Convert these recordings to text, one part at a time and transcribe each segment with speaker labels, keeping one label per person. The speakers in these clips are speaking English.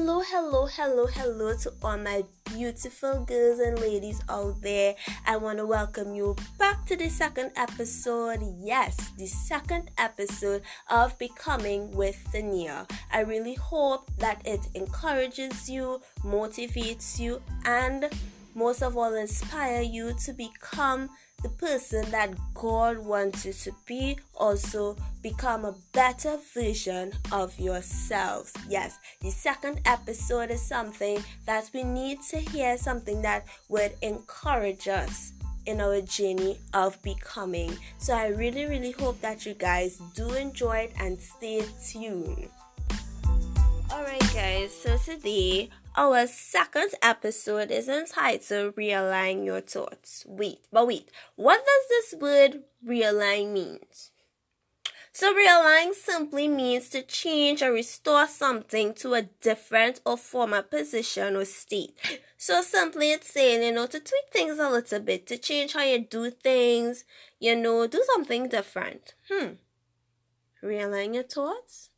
Speaker 1: Hello, hello, hello, hello to all my beautiful girls and ladies out there. I want to welcome you back to the second episode. Yes, the second episode of Becoming with Tania. I really hope that it encourages you, motivates you, and most of all, inspire you to become the person that God wants you to be, also become a better version of yourself. Yes, the second episode is something that we need to hear, something that would encourage us in our journey of becoming. So I really, really hope that you guys do enjoy it and stay tuned. Alright, guys, so today our second episode is entitled Realign Your Thoughts. Wait, but wait, what does this word realign mean? So, realign simply means to change or restore something to a different or former position or state. So, simply it's saying, you know, to tweak things a little bit, to change how you do things, you know, do something different. Hmm. Realign your thoughts?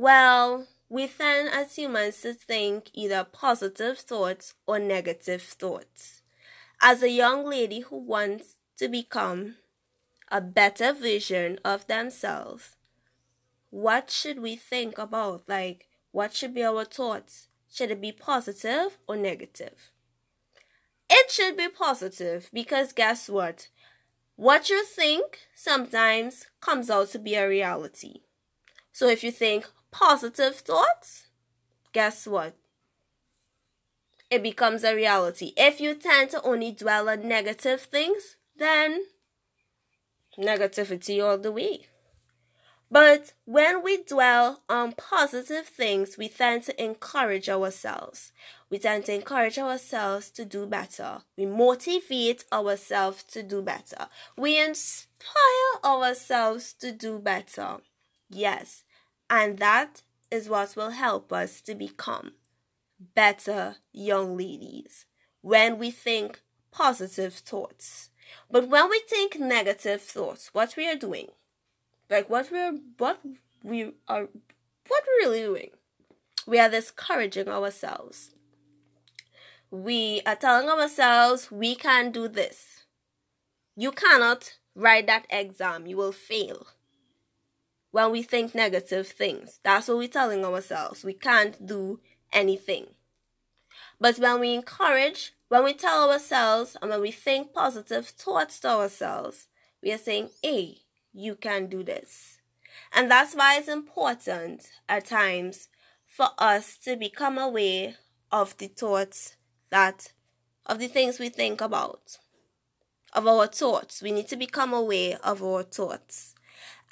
Speaker 1: Well, we tend as humans to think either positive thoughts or negative thoughts. As a young lady who wants to become a better version of themselves, what should we think about? Like, what should be our thoughts? Should it be positive or negative? It should be positive because guess what? What you think sometimes comes out to be a reality. So if you think, positive thoughts, guess what? It becomes a reality. If you tend to only dwell on negative things, then negativity all the way. But when we dwell on positive things, we tend to encourage ourselves. We tend to encourage ourselves to do better. We motivate ourselves to do better. We inspire ourselves to do better. Yes, and that is what will help us to become better young ladies when we think positive thoughts. But when we think negative thoughts, what we are doing, like what we're what we are what we're really doing, we are discouraging ourselves. We are telling ourselves we can't do this. You cannot write that exam, you will fail when we think negative things. That's what we're telling ourselves. We can't do anything. But when we encourage, when we tell ourselves, and when we think positive thoughts to ourselves, we are saying, hey, you can do this. And that's why it's important at times for us to become aware of the thoughts that, of the things we think about, of our thoughts. We need to become aware of our thoughts.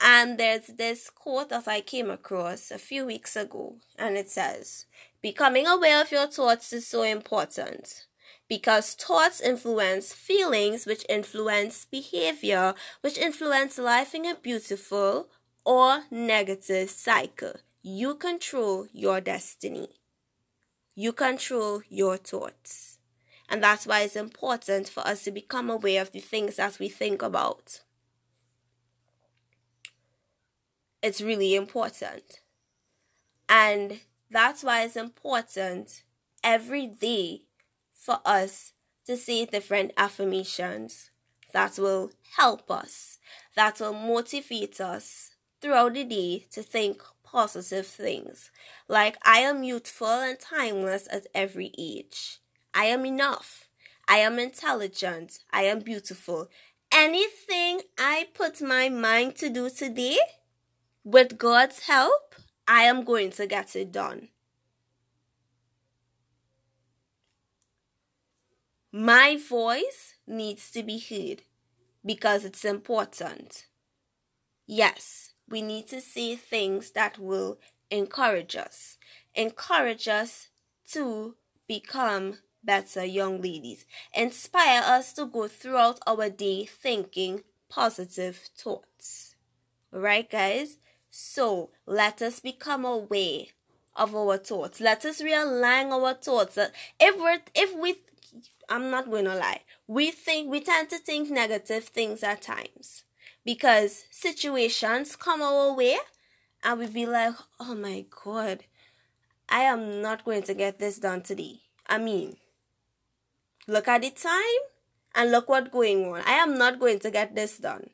Speaker 1: And there's this quote that I came across a few weeks ago, and it says, Becoming aware of your thoughts is so important because thoughts influence feelings, which influence behavior, which influence life in a beautiful or negative cycle. You control your destiny. You control your thoughts. And that's why it's important for us to become aware of the things that we think about. It's really important. And that's why it's important every day for us to say different affirmations that will help us, that will motivate us throughout the day to think positive things. Like, I am youthful and timeless at every age. I am enough. I am intelligent. I am beautiful. Anything I put my mind to do today, with God's help, I am going to get it done. My voice needs to be heard because it's important. Yes, we need to say things that will encourage us, encourage us to become better young ladies, inspire us to go throughout our day thinking positive thoughts. Alright, guys? So let us become aware of our thoughts. Let us realign our thoughts. If we if we I'm not going to lie. We think we tend to think negative things at times because situations come our way and we be like, oh my god, I am not going to get this done today. I mean, look at the time and look what's going on. I am not going to get this done.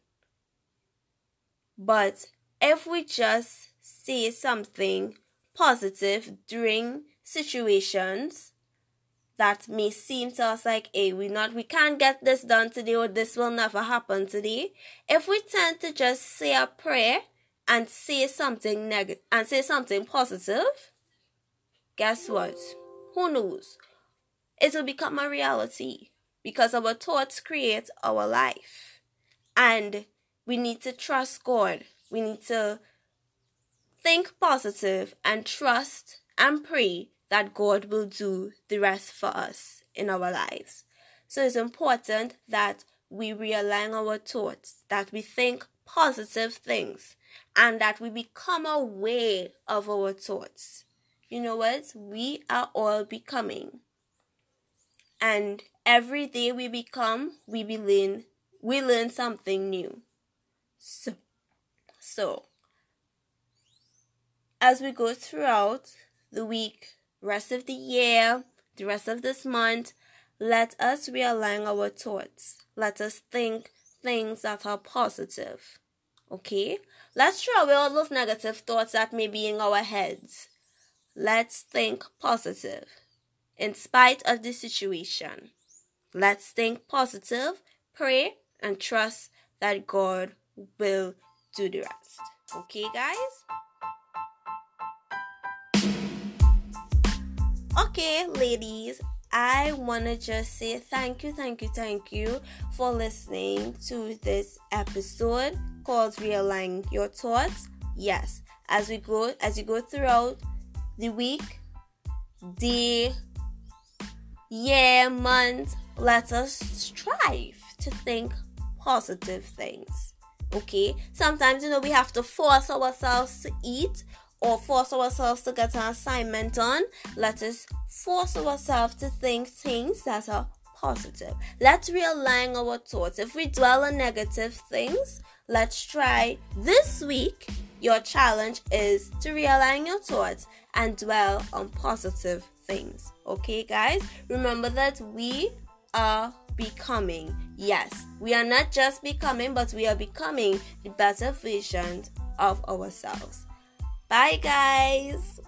Speaker 1: But if we just say something positive during situations that may seem to us like, hey, we not we can't get this done today or this will never happen today. If we tend to just say a prayer and say something negative and say something positive, guess what? Who knows? It will become a reality because our thoughts create our life. And we need to trust God. We need to think positive and trust and pray that God will do the rest for us in our lives. So it's important that we realign our thoughts, that we think positive things, and that we become aware of our thoughts. You know what? We are all becoming. And every day we become, we learn, we learn something new. So, so as we go throughout the week, rest of the year, the rest of this month, let us realign our thoughts. Let us think things that are positive. Okay? Let's throw away all those negative thoughts that may be in our heads. Let's think positive in spite of the situation. Let's think positive, pray, and trust that God will do the rest. Okay, guys? Okay, ladies, I want to just say thank you, thank you, thank you for listening to this episode called Realign Your Thoughts. Yes, as we go, as you go throughout the week, the year, month, let us strive to think positive things. Okay, sometimes you know we have to force ourselves to eat or force ourselves to get an assignment done. Let us force ourselves to think things that are positive. Let's realign our thoughts. If we dwell on negative things, let's try this week. Your challenge is to realign your thoughts and dwell on positive things. Okay, guys? Remember that we are becoming. Yes, we are not just becoming, but we are becoming the better versions of ourselves. Bye, guys.